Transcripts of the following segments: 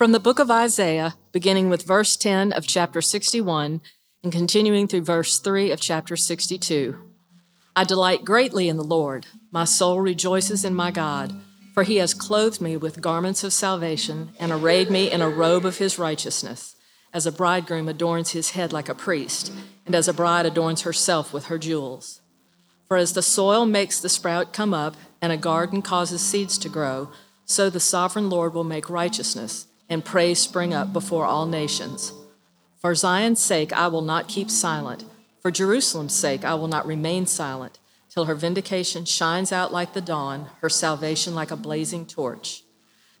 From the book of Isaiah, beginning with verse 10 of chapter 61 and continuing through verse 3 of chapter 62. I delight greatly in the Lord. My soul rejoices in my God, for he has clothed me with garments of salvation and arrayed me in a robe of his righteousness, as a bridegroom adorns his head like a priest, and as a bride adorns herself with her jewels. For as the soil makes the sprout come up, and a garden causes seeds to grow, so the sovereign Lord will make righteousness and praise spring up before all nations. For Zion's sake, I will not keep silent. For Jerusalem's sake, I will not remain silent, till her vindication shines out like the dawn, her salvation like a blazing torch.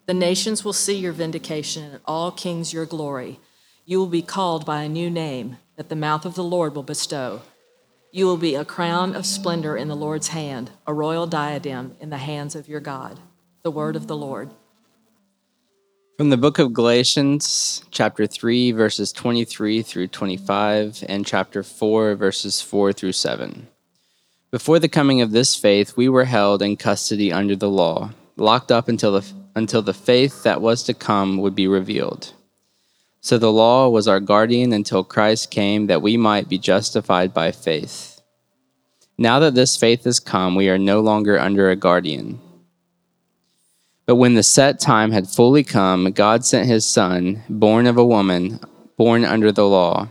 The nations will see your vindication, and all kings your glory. You will be called by a new name that the mouth of the Lord will bestow. You will be a crown of splendor in the Lord's hand, a royal diadem in the hands of your God. The word of the Lord. From the book of Galatians, chapter 3, verses 23 through 25, and chapter 4, verses 4 through 7. Before the coming of this faith, we were held in custody under the law, locked up until the, until the faith that was to come would be revealed. So the law was our guardian until Christ came that we might be justified by faith. Now that this faith has come, we are no longer under a guardian. But when the set time had fully come, God sent his Son, born of a woman, born under the law,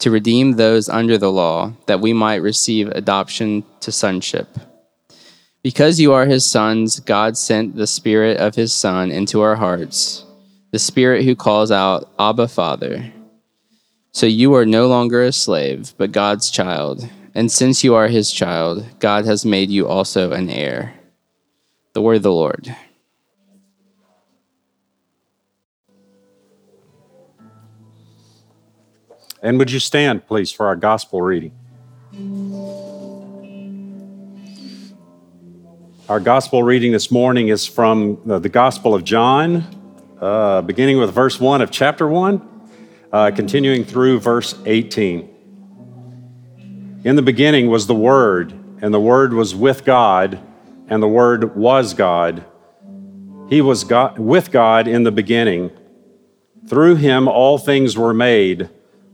to redeem those under the law, that we might receive adoption to sonship. Because you are his sons, God sent the Spirit of his Son into our hearts the Spirit who calls out, Abba, Father. So you are no longer a slave, but God's child. And since you are his child, God has made you also an heir. The word of the Lord. And would you stand, please, for our gospel reading? Our gospel reading this morning is from the Gospel of John, uh, beginning with verse 1 of chapter 1, uh, continuing through verse 18. In the beginning was the Word, and the Word was with God, and the Word was God. He was God, with God in the beginning. Through him all things were made.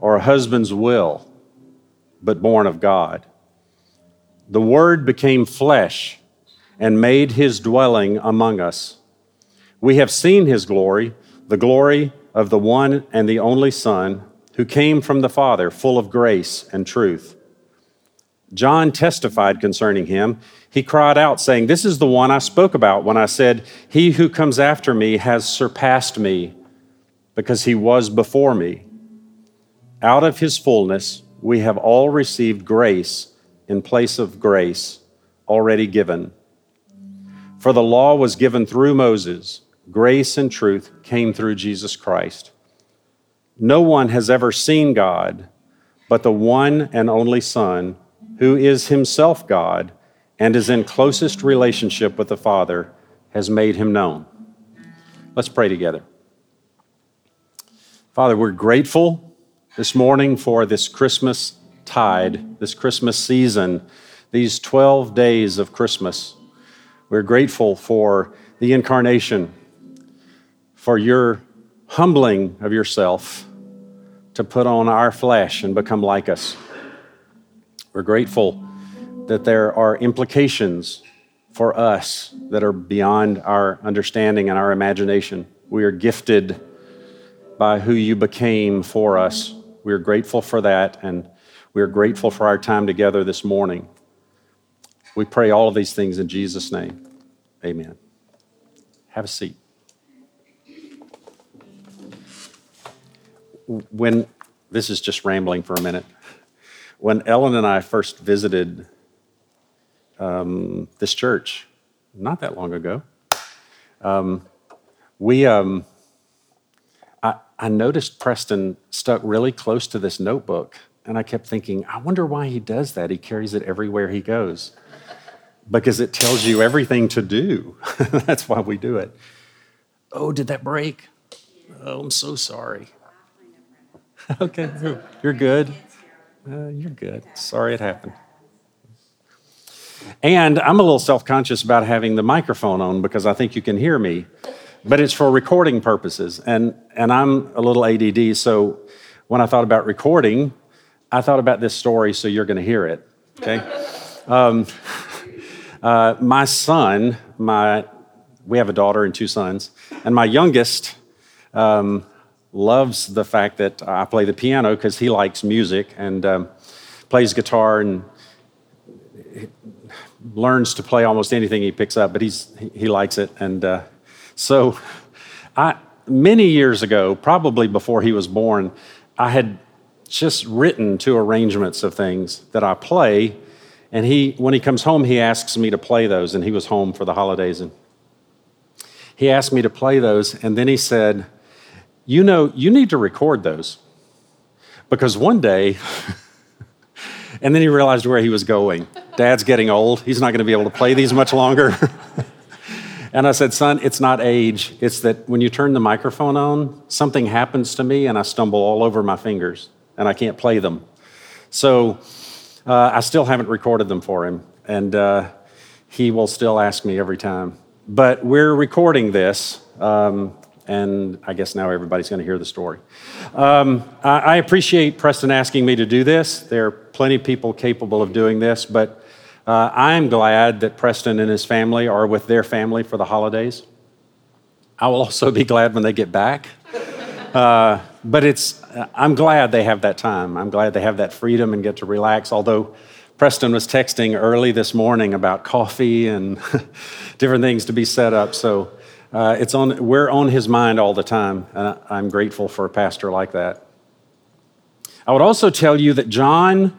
or a husband's will, but born of God the Word became flesh and made his dwelling among us. We have seen his glory, the glory of the one and the only Son, who came from the Father, full of grace and truth. John testified concerning him. He cried out, saying, This is the one I spoke about when I said, He who comes after me has surpassed me, because he was before me. Out of his fullness we have all received grace in place of grace already given. For the law was given through Moses, grace and truth came through Jesus Christ. No one has ever seen God but the one and only Son, who is himself God and is in closest relationship with the Father, has made him known. Let's pray together. Father, we're grateful this morning for this Christmas tide, this Christmas season, these 12 days of Christmas. We're grateful for the incarnation, for your humbling of yourself to put on our flesh and become like us. We're grateful that there are implications for us that are beyond our understanding and our imagination. We are gifted by who you became for us. We're grateful for that, and we're grateful for our time together this morning. We pray all of these things in Jesus' name. Amen. Have a seat. When this is just rambling for a minute. When Ellen and I first visited um, this church, not that long ago, um, we um, I, I noticed Preston stuck really close to this notebook, and I kept thinking, I wonder why he does that. He carries it everywhere he goes because it tells you everything to do. That's why we do it. Oh, did that break? Oh, I'm so sorry. okay, you're good. Uh, you're good. Sorry it happened. And I'm a little self conscious about having the microphone on because I think you can hear me, but it's for recording purposes. And, and I'm a little ADD, so when I thought about recording, I thought about this story, so you're going to hear it. Okay? Um, uh, my son, my, we have a daughter and two sons, and my youngest um, loves the fact that I play the piano because he likes music and um, plays guitar and learns to play almost anything he picks up, but he's, he likes it. And uh, so, I, many years ago, probably before he was born, I had just written two arrangements of things that I play. And he, when he comes home, he asks me to play those. And he was home for the holidays. And he asked me to play those. And then he said, You know, you need to record those. Because one day, and then he realized where he was going. Dad's getting old. He's not going to be able to play these much longer. and I said, Son, it's not age. It's that when you turn the microphone on, something happens to me and I stumble all over my fingers and I can't play them. So uh, I still haven't recorded them for him. And uh, he will still ask me every time. But we're recording this. Um, and I guess now everybody's going to hear the story. Um, I, I, appreciate Preston asking me to do this. There are plenty of people capable of doing this, but uh, I'm glad that Preston and his family are with their family for the holidays. I will also be glad when they get back. Uh, but it's, I'm glad they have that time. I'm glad they have that freedom and get to relax. Although Preston was texting early this morning about coffee and different things to be set up. So uh, it's on, we're on his mind all the time. And I'm grateful for a pastor like that. I would also tell you that John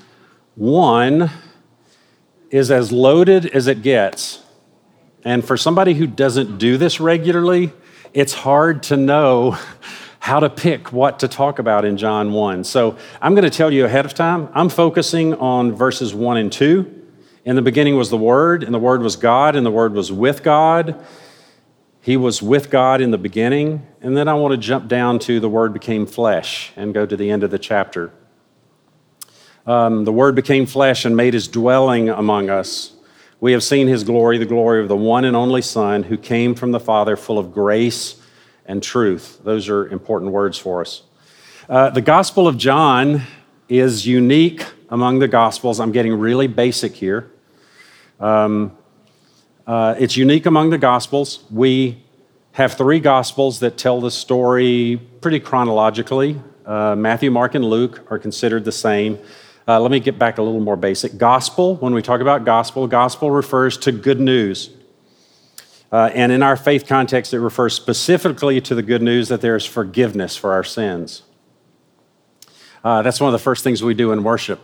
1 is as loaded as it gets. And for somebody who doesn't do this regularly, it's hard to know how to pick what to talk about in John 1. So I'm going to tell you ahead of time. I'm focusing on verses 1 and 2. In the beginning was the Word, and the Word was God, and the Word was with God. He was with God in the beginning. And then I want to jump down to the Word became flesh and go to the end of the chapter. Um, the Word became flesh and made his dwelling among us. We have seen his glory, the glory of the one and only Son who came from the Father, full of grace and truth. Those are important words for us. Uh, the Gospel of John is unique among the Gospels. I'm getting really basic here. Um, uh, it's unique among the Gospels. We have three Gospels that tell the story pretty chronologically. Uh, Matthew, Mark, and Luke are considered the same. Uh, let me get back a little more basic. Gospel, when we talk about gospel, gospel refers to good news. Uh, and in our faith context, it refers specifically to the good news that there is forgiveness for our sins. Uh, that's one of the first things we do in worship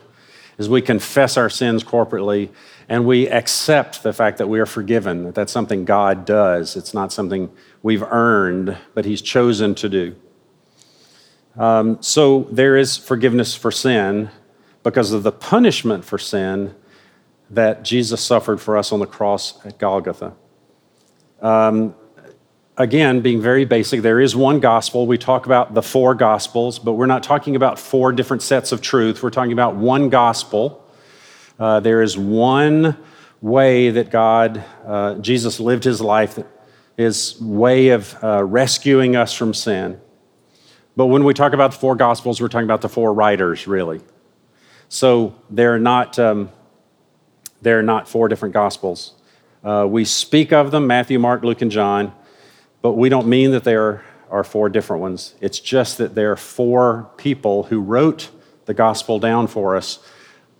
is we confess our sins corporately and we accept the fact that we are forgiven that that's something god does it's not something we've earned but he's chosen to do um, so there is forgiveness for sin because of the punishment for sin that Jesus suffered for us on the cross at Golgotha. Um, again, being very basic, there is one gospel. We talk about the four gospels, but we're not talking about four different sets of truth. We're talking about one gospel. Uh, there is one way that God, uh, Jesus lived his life, his way of uh, rescuing us from sin. But when we talk about the four gospels, we're talking about the four writers, really. So they're not, um, they're not four different gospels. Uh, we speak of them Matthew, Mark, Luke, and John, but we don't mean that they are are four different ones. It's just that there are four people who wrote the gospel down for us,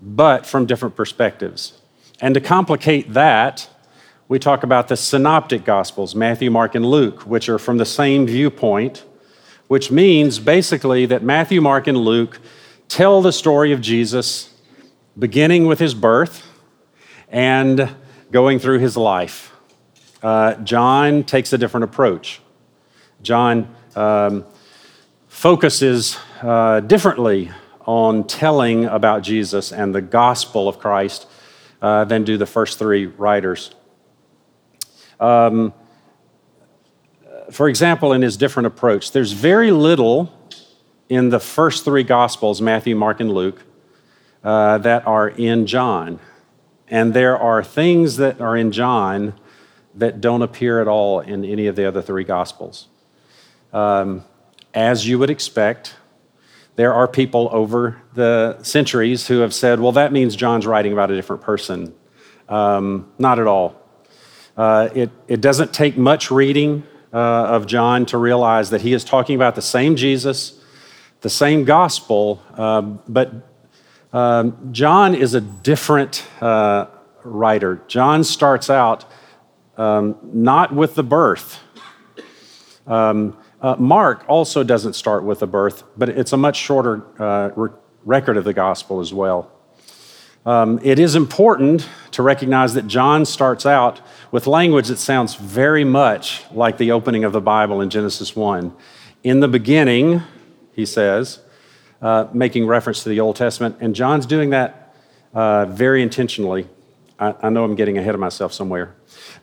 but from different perspectives. And to complicate that, we talk about the synoptic gospels, Matthew, Mark, and Luke, which are from the same viewpoint, which means basically that Matthew, Mark, and Luke tell the story of Jesus beginning with his birth and going through his life. Uh, John takes a different approach. John um, focuses uh, differently on telling about Jesus and the gospel of Christ uh, than do the first three writers. Um, for example, in his different approach, there's very little in the first three Gospels Matthew, Mark, and Luke uh, that are in John. And there are things that are in John that don't appear at all in any of the other three Gospels. Um, as you would expect, there are people over the centuries who have said, well, that means John's writing about a different person. Um, not at all. Uh, it, it doesn't take much reading uh, of John to realize that he is talking about the same Jesus, the same gospel, uh, but um, John is a different uh, writer. John starts out um, not with the birth. Um, uh, Mark also doesn't start with the birth, but it's a much shorter uh, re- record of the gospel as well. Um, it is important to recognize that John starts out with language that sounds very much like the opening of the Bible in Genesis 1. In the beginning, he says, uh, making reference to the Old Testament, and John's doing that uh, very intentionally. I, I, know I'm getting ahead of myself somewhere,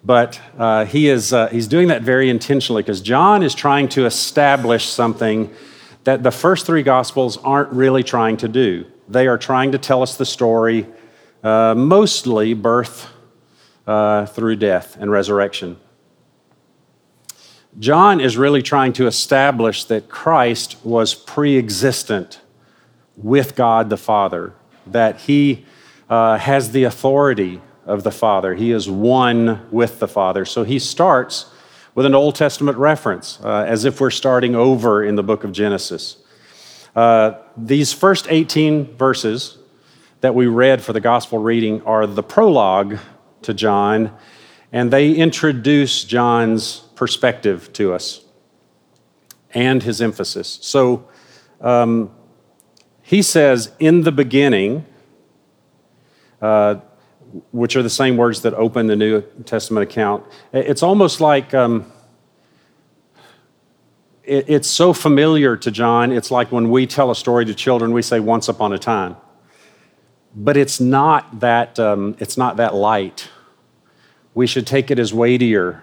but uh, he is, uh, he's doing that very intentionally because John is trying to establish something that the first three Gospels aren't really trying to do. They are trying to tell us the story, uh, mostly birth uh, through death and resurrection. John is really trying to establish that Christ was pre existent with God the Father, that he uh, has the authority of the Father. He is one with the Father. So he starts with an Old Testament reference, uh, as if we're starting over in the book of Genesis. Uh, these first 18 verses that we read for the gospel reading are the prologue to John, and they introduce John's perspective to us and his emphasis. So um, he says, In the beginning, uh, which are the same words that open the New Testament account, it's almost like. Um, it, it's so familiar to John. It's like when we tell a story to children, we say once upon a time. But it's not that, um, it's not that light. We should take it as weightier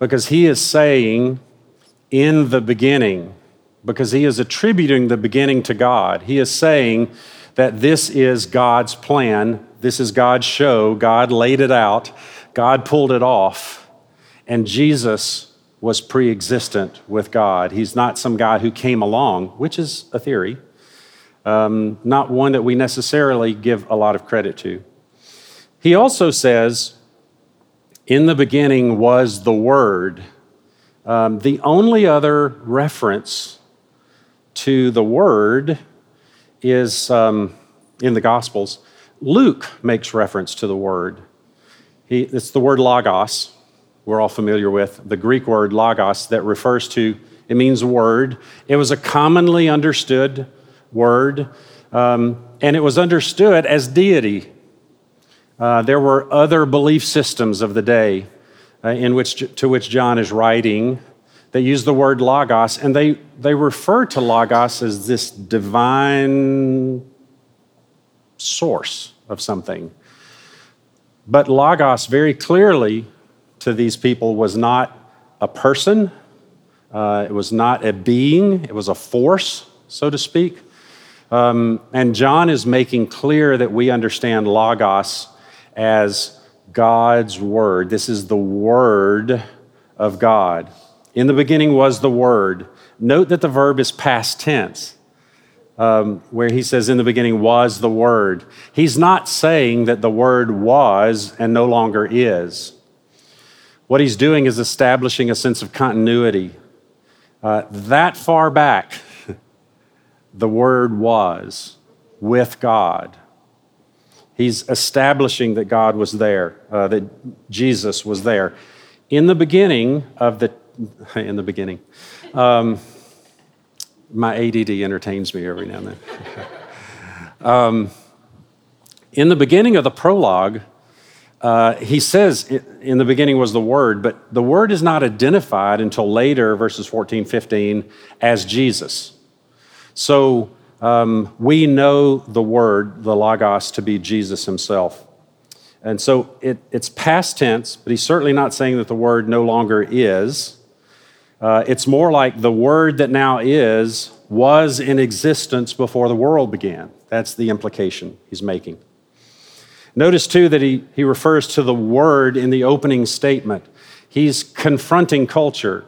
because he is saying in the beginning, because he is attributing the beginning to God. He is saying that this is God's plan, this is God's show. God laid it out, God pulled it off, and Jesus was pre existent with God. He's not some guy who came along, which is a theory, um, not one that we necessarily give a lot of credit to. He also says, In the beginning was the Word. Um, the only other reference to the Word is um, in the Gospels. Luke makes reference to the Word. He, it's the word logos, we're all familiar with, the Greek word logos that refers to, it means word. It was a commonly understood word, um, and it was understood as deity. Uh, there were other belief systems of the day uh, in which, to which John is writing that use the word logos, and they, they refer to logos as this divine source of something. But logos very clearly to these people was not a person, uh, it was not a being, it was a force, so to speak. Um, and John is making clear that we understand Logos as God's Word. This is the Word of God. In the beginning was the Word. Note that the verb is past tense, um, where he says, In the beginning was the Word. He's not saying that the Word was and no longer is. What he's doing is establishing a sense of continuity. Uh, that far back, the Word was with God. He's establishing that God was there, uh, that Jesus was there. In the beginning of the, in the beginning, um, my ADD entertains me every now and then. um, in the beginning of the prologue, uh, he says in the beginning was the Word, but the Word is not identified until later, verses 14, 15, as Jesus. So um, we know the Word, the Logos, to be Jesus himself. And so it, it's past tense, but he's certainly not saying that the Word no longer is. Uh, it's more like the Word that now is was in existence before the world began. That's the implication he's making. Notice too that he, he refers to the word in the opening statement. He's confronting culture.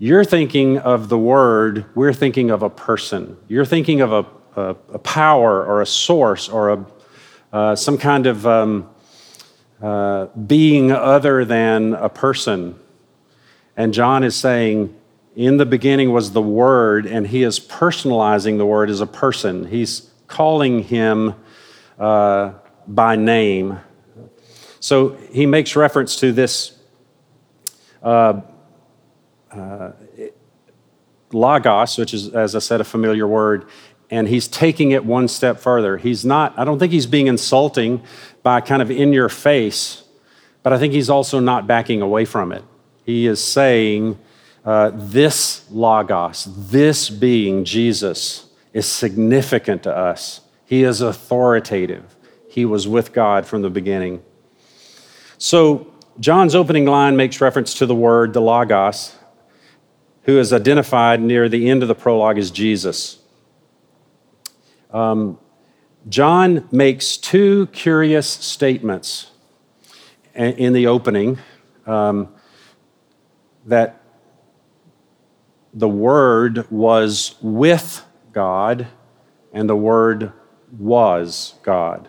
You're thinking of the word, we're thinking of a person. You're thinking of a, a, a power or a source or a, uh, some kind of um, uh, being other than a person. And John is saying, in the beginning was the Word, and he is personalizing the Word as a person. He's calling him uh, by name. So he makes reference to this uh, uh, logos, which is, as I said, a familiar word, and he's taking it one step further. He's not, I don't think he's being insulting by kind of in your face, but I think he's also not backing away from it. He is saying, uh, this Logos, this being, Jesus, is significant to us. He is authoritative he was with God from the beginning. So, John's opening line makes reference to the word, the Logos, who is identified near the end of the prologue as Jesus. Um, John makes two curious statements in the opening um, that the Word was with God and the Word was God.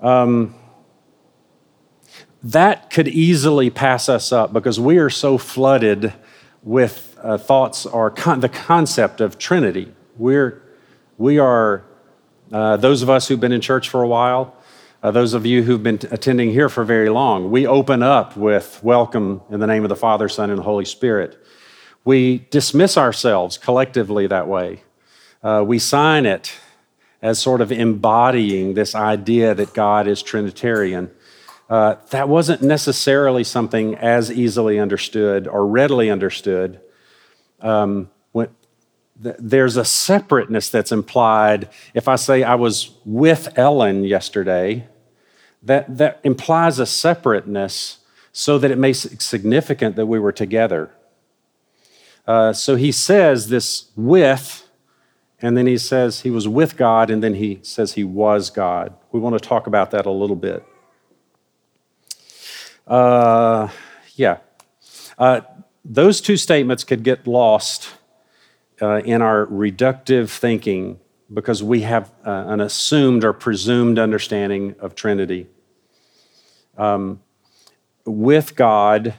Um, that could easily pass us up because we are so flooded with uh, thoughts or con- the concept of Trinity. We're, we are, uh, those of us who've been in church for a while, uh, those of you who've been t- attending here for very long, we open up with welcome in the name of the Father, Son, and Holy Spirit. We dismiss ourselves collectively that way. Uh, we sign it as sort of embodying this idea that God is Trinitarian. Uh, that wasn't necessarily something as easily understood or readily understood. Um, when, th- there's a separateness that's implied. If I say I was with Ellen yesterday, that, that implies a separateness so that it makes significant that we were together. Uh, so he says this with and then he says he was with God, and then he says he was God. We want to talk about that a little bit. Uh, yeah. Uh, those two statements could get lost uh, in our reductive thinking because we have uh, an assumed or presumed understanding of Trinity. Um, with God,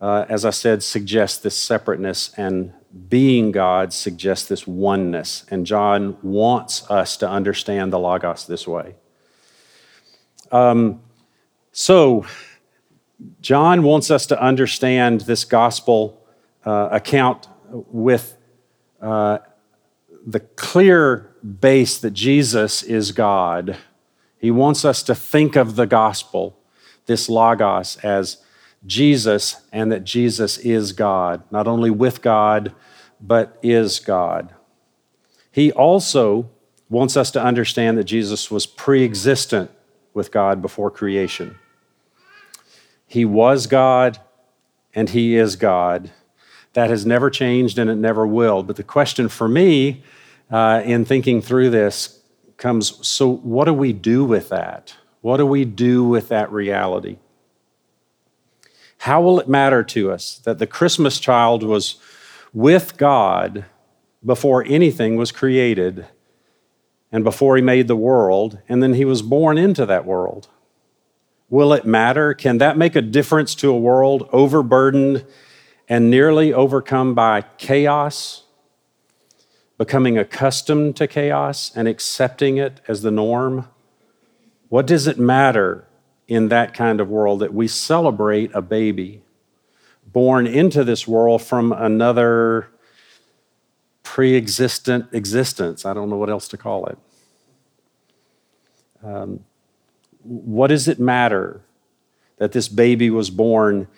uh, as I said, suggests this separateness and being God suggests this oneness, and John wants us to understand the Logos this way. Um, so, John wants us to understand this gospel uh, account with uh, the clear base that Jesus is God. He wants us to think of the gospel, this Logos, as Jesus and that Jesus is God, not only with God, but is God. He also wants us to understand that Jesus was pre existent with God before creation. He was God and He is God. That has never changed and it never will. But the question for me uh, in thinking through this comes so, what do we do with that? What do we do with that reality? How will it matter to us that the Christmas child was with God before anything was created and before he made the world, and then he was born into that world? Will it matter? Can that make a difference to a world overburdened and nearly overcome by chaos, becoming accustomed to chaos and accepting it as the norm? What does it matter in that kind of world that we celebrate a baby born into this world from another pre existent existence? I don't know what else to call it. Um, what does it matter that this baby was born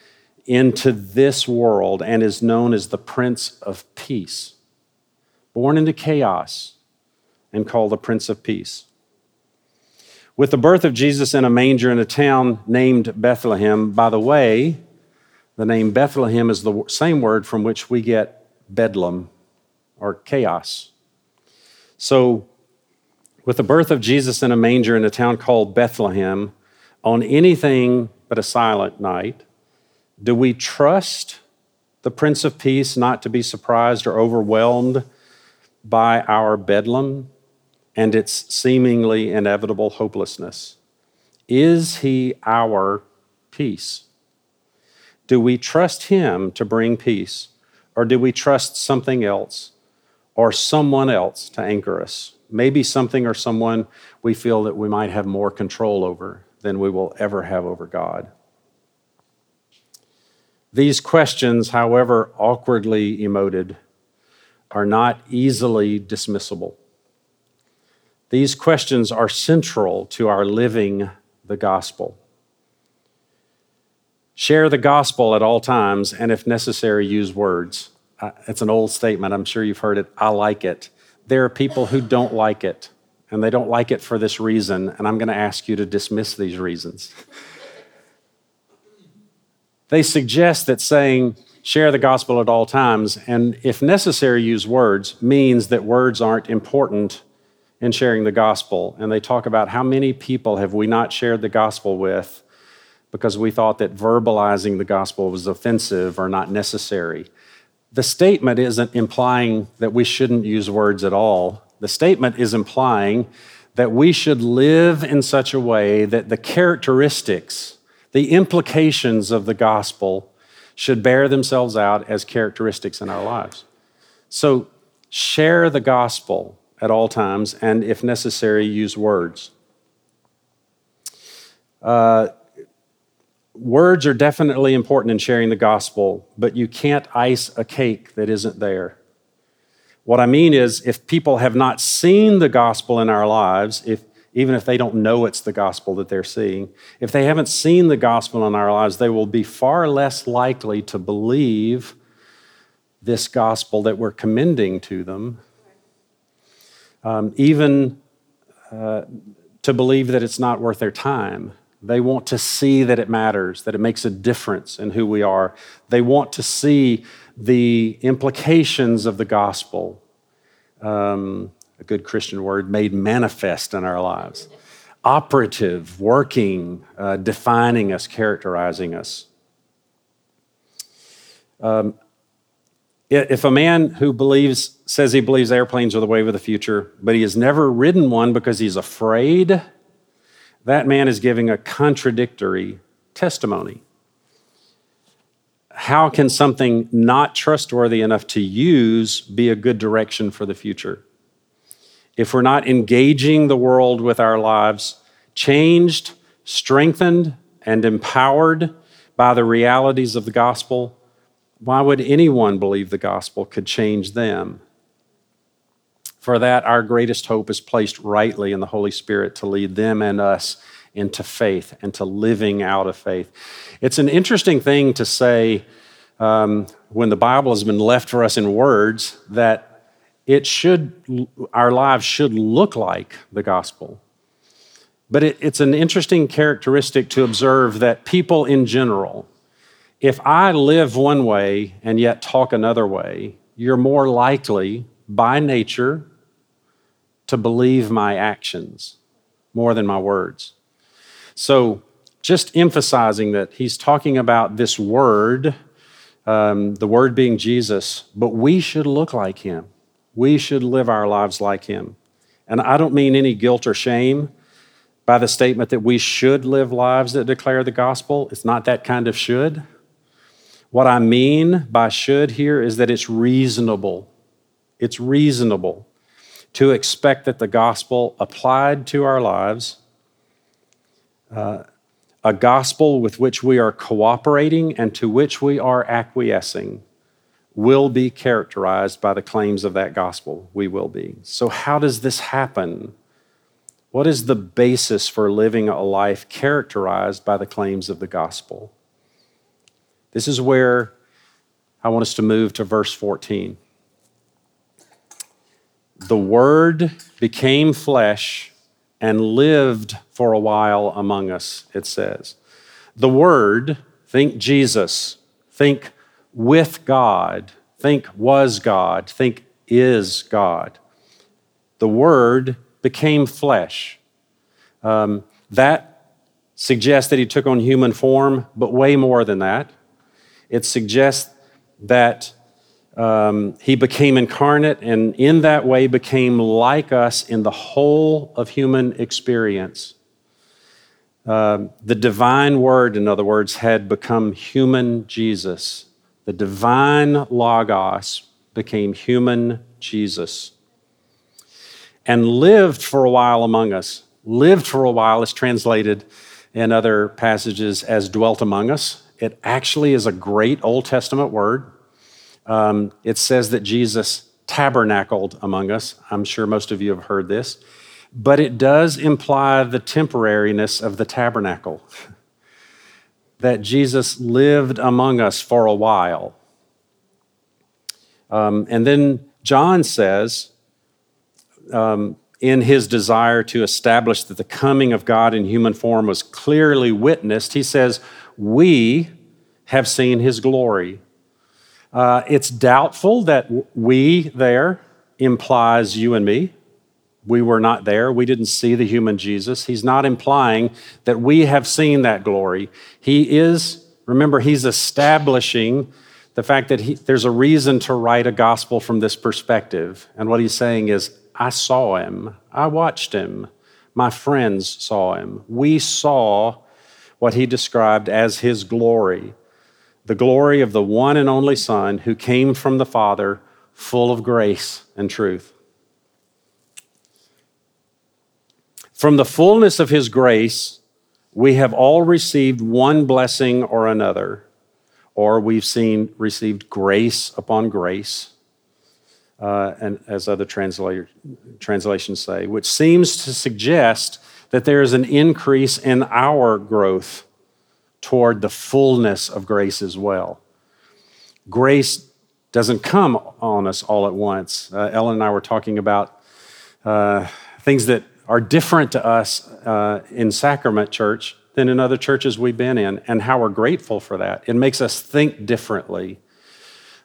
into this world and is known as the Prince of Peace? Born into chaos and called the Prince of Peace. With the birth of Jesus in a manger in a town named Bethlehem, by the way, the name Bethlehem is the same word from which we get bedlam or chaos. So, with the birth of Jesus in a manger in a town called Bethlehem, on anything but a silent night, do we trust the Prince of Peace not to be surprised or overwhelmed by our bedlam and its seemingly inevitable hopelessness? Is he our peace? Do we trust him to bring peace, or do we trust something else or someone else to anchor us? Maybe something or someone we feel that we might have more control over than we will ever have over God. These questions, however awkwardly emoted, are not easily dismissible. These questions are central to our living the gospel. Share the gospel at all times, and if necessary, use words. Uh, it's an old statement. I'm sure you've heard it. I like it there are people who don't like it, and they don't like it for this reason, and I'm going to ask you to dismiss these reasons. they suggest that saying, share the gospel at all times, and if necessary, use words, means that words aren't important in sharing the gospel. And they talk about how many people have we not shared the gospel with because we thought that verbalizing the gospel was offensive or not necessary the statement isn't implying that we shouldn't use words at all. The statement is implying that we should live in such a way that the characteristics, the implications of the gospel should bear themselves out as characteristics in our lives. So share the gospel at all times, and if necessary, use words. Uh, words are definitely important in sharing the gospel, but you can't ice a cake that isn't there. What I mean is, if people have not seen the gospel in our lives, if, even if they don't know it's the gospel that they're seeing, if they haven't seen the gospel in our lives, they will be far less likely to believe this gospel that we're commending to them, um, even uh, to believe that it's not worth their time. They want to see that it matters, that it makes a difference in who we are. They want to see the implications of the gospel, um, a good Christian word, made manifest in our lives. Operative, working, uh, defining us, characterizing us. Um, if a man who believes says he believes airplanes are the wave of the future, but he has never ridden one because he's afraid that man is giving a contradictory testimony. How can something not trustworthy enough to use be a good direction for the future? If we're not engaging the world with our lives, changed, strengthened, and empowered by the realities of the gospel, why would anyone believe the gospel could change them? For that, our greatest hope is placed rightly in the Holy Spirit to lead them and us into faith and to living out of faith. It's an interesting thing to say um, when the Bible has been left for us in words that it should, our lives should look like the gospel. But it, it's an interesting characteristic to observe that people in general, if I live one way and yet talk another way, you're more likely by nature to believe my actions more than my words. So, just emphasizing that he's talking about this word, um, the word being Jesus, but we should look like him. We should live our lives like him. And I don't mean any guilt or shame by the statement that we should live lives that declare the gospel. It's not that kind of should. What I mean by should here is that it's reasonable. It's reasonable to expect that the gospel applied to our lives, uh, a gospel with which we are cooperating and to which we are acquiescing, will be characterized by the claims of that gospel. We will be. So, how does this happen? What is the basis for living a life characterized by the claims of the gospel? This is where I want us to move to verse 14. The Word became flesh and lived for a while among us, it says. The Word, think Jesus, think with God, think was God, think is God. The Word became flesh. Um, that suggests that he took on human form, but way more than that. It suggests that um, he became incarnate and in that way became like us in the whole of human experience. Uh, the divine word, in other words, had become human Jesus. The divine Logos became human Jesus and lived for a while among us. Lived for a while is translated in other passages as dwelt among us. It actually is a great Old Testament word. Um, it says that Jesus tabernacled among us. I'm sure most of you have heard this. But it does imply the temporariness of the tabernacle, that Jesus lived among us for a while. Um, and then John says, um, in his desire to establish that the coming of God in human form was clearly witnessed, he says, We have seen his glory. Uh, it's doubtful that we there implies you and me. We were not there. We didn't see the human Jesus. He's not implying that we have seen that glory. He is, remember, he's establishing the fact that he, there's a reason to write a gospel from this perspective. And what he's saying is, I saw him. I watched him. My friends saw him. We saw what he described as his glory the glory of the one and only Son who came from the Father, full of grace and truth. From the fullness of his grace, we have all received one blessing or another, or we've seen received grace upon grace uh, and as other translations say, which seems to suggest that there is an increase in our growth toward the fullness of grace as well. Grace doesn't come on us all at once. Uh, Ellen and I were talking about uh, things that are different to us uh, in Sacrament Church than in other churches we've been in, and how we're grateful for that. It makes us think differently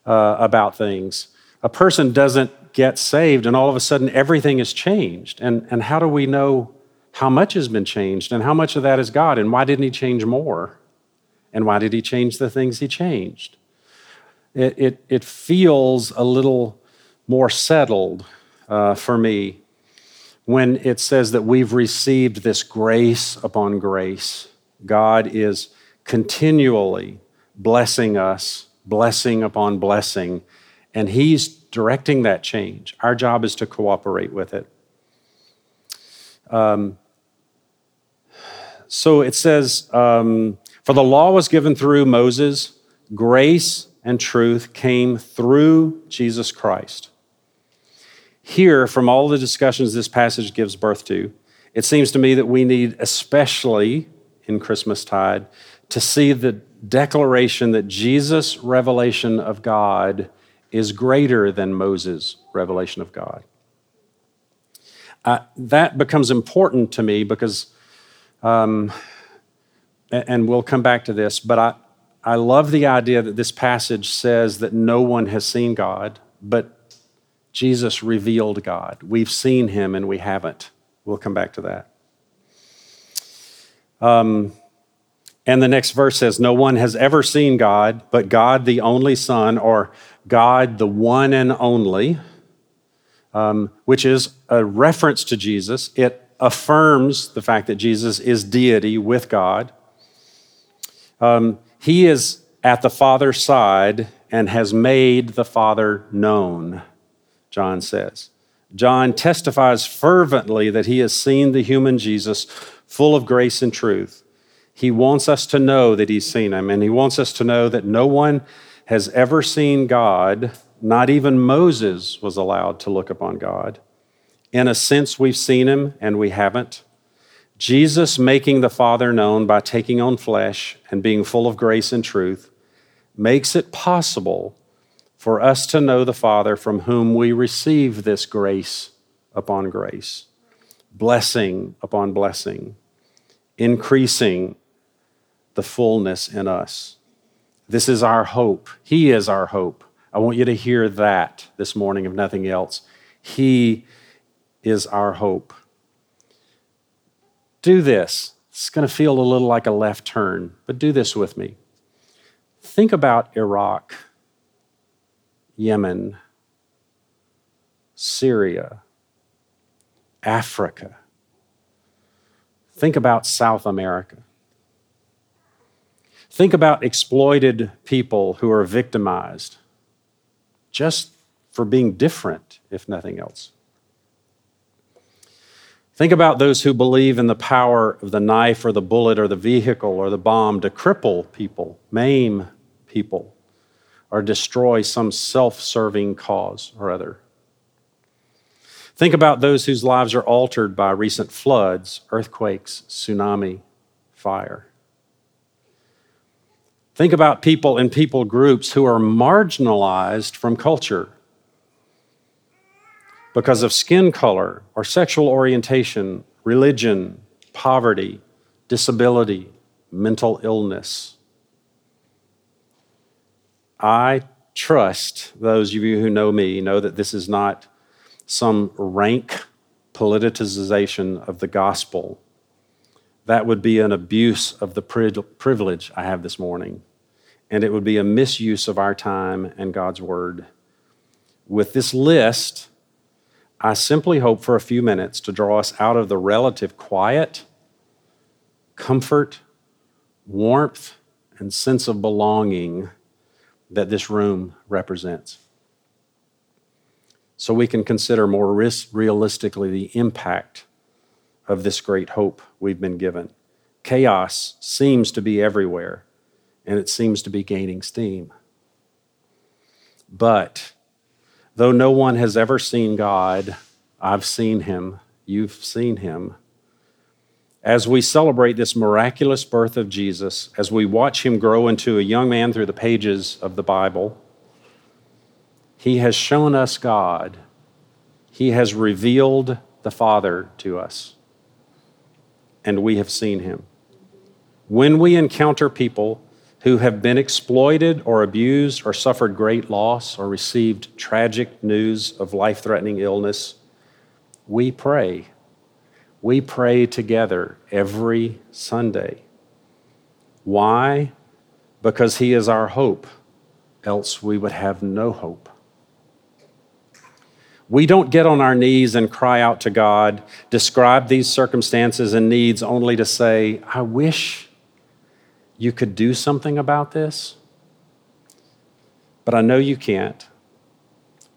uh, about things a person doesn't get saved and all of a sudden everything is changed. And, and how do we know how much has been changed and how much of that is God and why didn't He change more? And why did He change the things He changed? It, it, it feels a little more settled uh, for me when it says that we've received this grace upon grace. God is continually blessing us, blessing upon blessing and He's directing that change. Our job is to cooperate with it. Um, so it says, um, For the law was given through Moses, grace and truth came through Jesus Christ. Here, from all the discussions this passage gives birth to, it seems to me that we need, especially in Christmastide, to see the declaration that Jesus' revelation of God is greater than Moses' revelation of God. Uh, that becomes important to me because, um, and we'll come back to this, but I, I love the idea that this passage says that no one has seen God, but Jesus revealed God. We've seen him and we haven't. We'll come back to that. Um, and the next verse says, No one has ever seen God, but God, the only Son, or God, the one and only, um, which is a reference to Jesus. It affirms the fact that Jesus is deity with God. Um, he is at the Father's side and has made the Father known, John says. John testifies fervently that he has seen the human Jesus full of grace and truth. He wants us to know that he's seen him, and he wants us to know that no one has ever seen God, not even Moses was allowed to look upon God. In a sense, we've seen him and we haven't. Jesus making the Father known by taking on flesh and being full of grace and truth makes it possible for us to know the Father from whom we receive this grace upon grace, blessing upon blessing, increasing the fullness in us. This is our hope. He is our hope. I want you to hear that this morning, if nothing else. He is our hope. Do this. It's going to feel a little like a left turn, but do this with me. Think about Iraq, Yemen, Syria, Africa. Think about South America. Think about exploited people who are victimized just for being different, if nothing else. Think about those who believe in the power of the knife or the bullet or the vehicle or the bomb to cripple people, maim people, or destroy some self serving cause or other. Think about those whose lives are altered by recent floods, earthquakes, tsunami, fire. Think about people and people groups who are marginalized from culture because of skin color or sexual orientation, religion, poverty, disability, mental illness. I trust those of you who know me know that this is not some rank politicization of the gospel. That would be an abuse of the privilege I have this morning, and it would be a misuse of our time and God's word. With this list, I simply hope for a few minutes to draw us out of the relative quiet, comfort, warmth, and sense of belonging that this room represents. So we can consider more realistically the impact of this great hope we've been given. Chaos seems to be everywhere, and it seems to be gaining steam. But Though no one has ever seen God, I've seen him, you've seen him. As we celebrate this miraculous birth of Jesus, as we watch him grow into a young man through the pages of the Bible, he has shown us God. He has revealed the Father to us, and we have seen him. When we encounter people who have been exploited or abused or suffered great loss or received tragic news of life threatening illness, we pray. We pray together every Sunday. Why? Because He is our hope, else we would have no hope. We don't get on our knees and cry out to God, describe these circumstances and needs only to say, I wish you could do something about this, but I know you can't.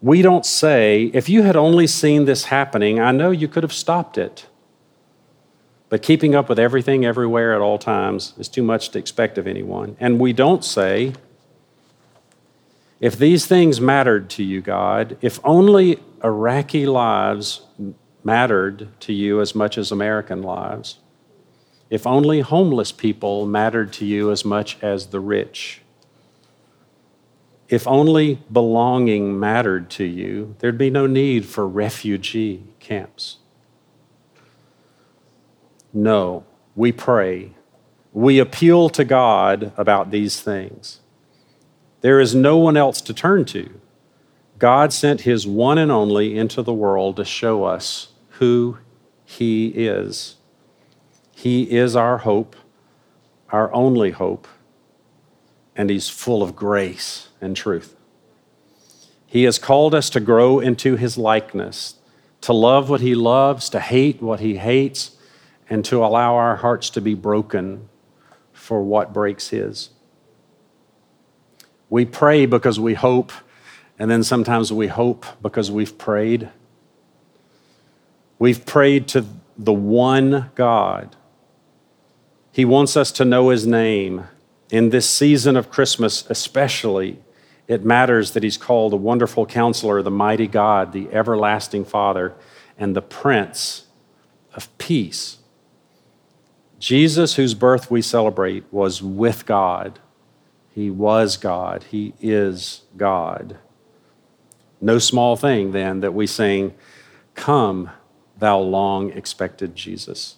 We don't say, if you had only seen this happening, I know you could have stopped it. But keeping up with everything everywhere at all times is too much to expect of anyone. And we don't say, if these things mattered to you, God, if only Iraqi lives mattered to you as much as American lives, if only homeless people mattered to you as much as the rich. If only belonging mattered to you, there'd be no need for refugee camps. No, we pray. We appeal to God about these things. There is no one else to turn to. God sent his one and only into the world to show us who he is. He is our hope, our only hope, and He's full of grace and truth. He has called us to grow into His likeness, to love what He loves, to hate what He hates, and to allow our hearts to be broken for what breaks His. We pray because we hope, and then sometimes we hope because we've prayed. We've prayed to the one God. He wants us to know His name. In this season of Christmas, especially, it matters that He's called the wonderful counselor, the mighty God, the everlasting Father, and the Prince of Peace. Jesus, whose birth we celebrate, was with God. He was God. He is God. No small thing, then, that we sing, Come, thou long expected Jesus,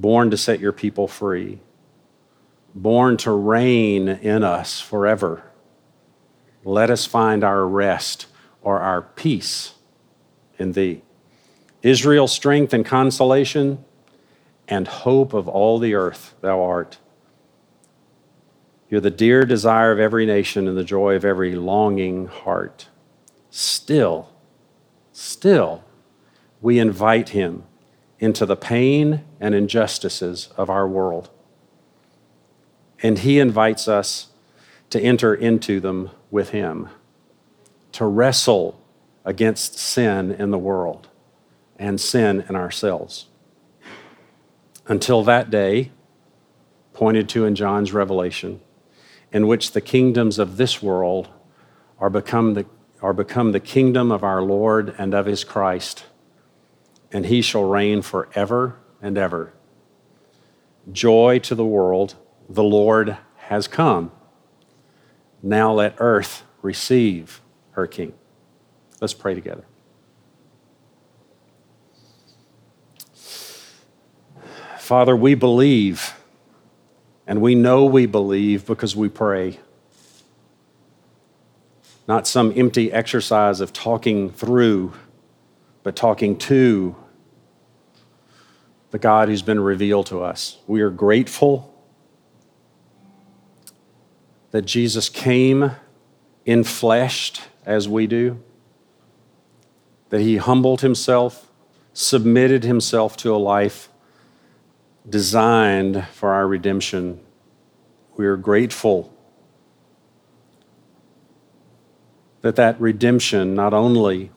born to set your people free, born to reign in us forever. Let us find our rest or our peace in thee. Israel's strength and consolation and hope of all the earth, thou art. You're the dear desire of every nation and the joy of every longing heart. Still, still, we invite him into the pain and injustices of our world. And he invites us to enter into them with him, to wrestle against sin in the world and sin in ourselves until that day, pointed to in John's revelation, in which the kingdoms of this world are become the, are become the kingdom of our Lord and of his Christ, and he shall reign forever and ever. Joy to the world, the Lord has come. Now let earth receive her king. Let's pray together. Father, we believe, and we know we believe because we pray. Not some empty exercise of talking through, but talking to the God who's been revealed to us. We are grateful that Jesus came enfleshed as we do, that he humbled himself, submitted himself to a life designed for our redemption. We are grateful that that redemption not only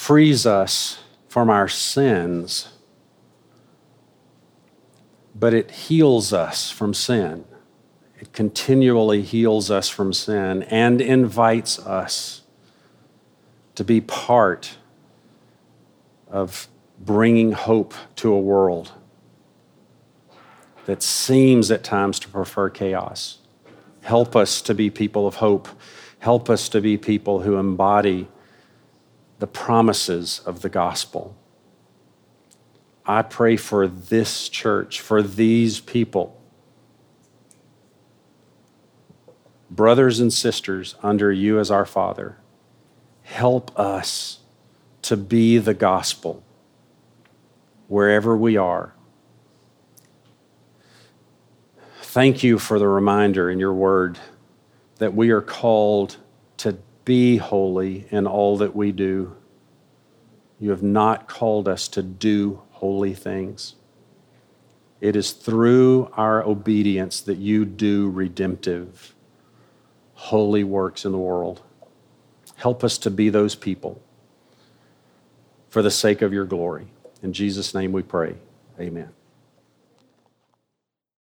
frees us from our sins, but it heals us from sin. It continually heals us from sin and invites us to be part of bringing hope to a world that seems at times to prefer chaos. Help us to be people of hope. Help us to be people who embody the promises of the gospel. I pray for this church, for these people, brothers and sisters under you as our Father. Help us to be the gospel wherever we are. Thank you for the reminder in your word that we are called to be holy in all that we do. You have not called us to do holy things. It is through our obedience that you do redemptive, holy works in the world. Help us to be those people for the sake of your glory. In Jesus' name we pray. Amen.